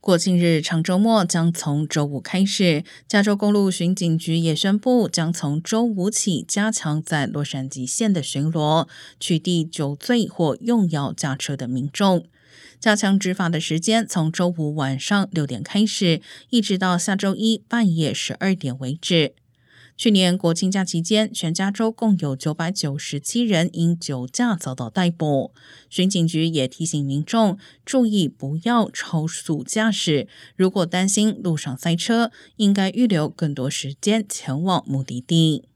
国庆日常周末将从周五开始，加州公路巡警局也宣布，将从周五起加强在洛杉矶县的巡逻，取缔酒醉或用药驾车的民众。加强执法的时间从周五晚上六点开始，一直到下周一半夜十二点为止。去年国庆假期间，全加州共有九百九十七人因酒驾遭到逮捕。巡警局也提醒民众注意不要超速驾驶。如果担心路上塞车，应该预留更多时间前往目的地。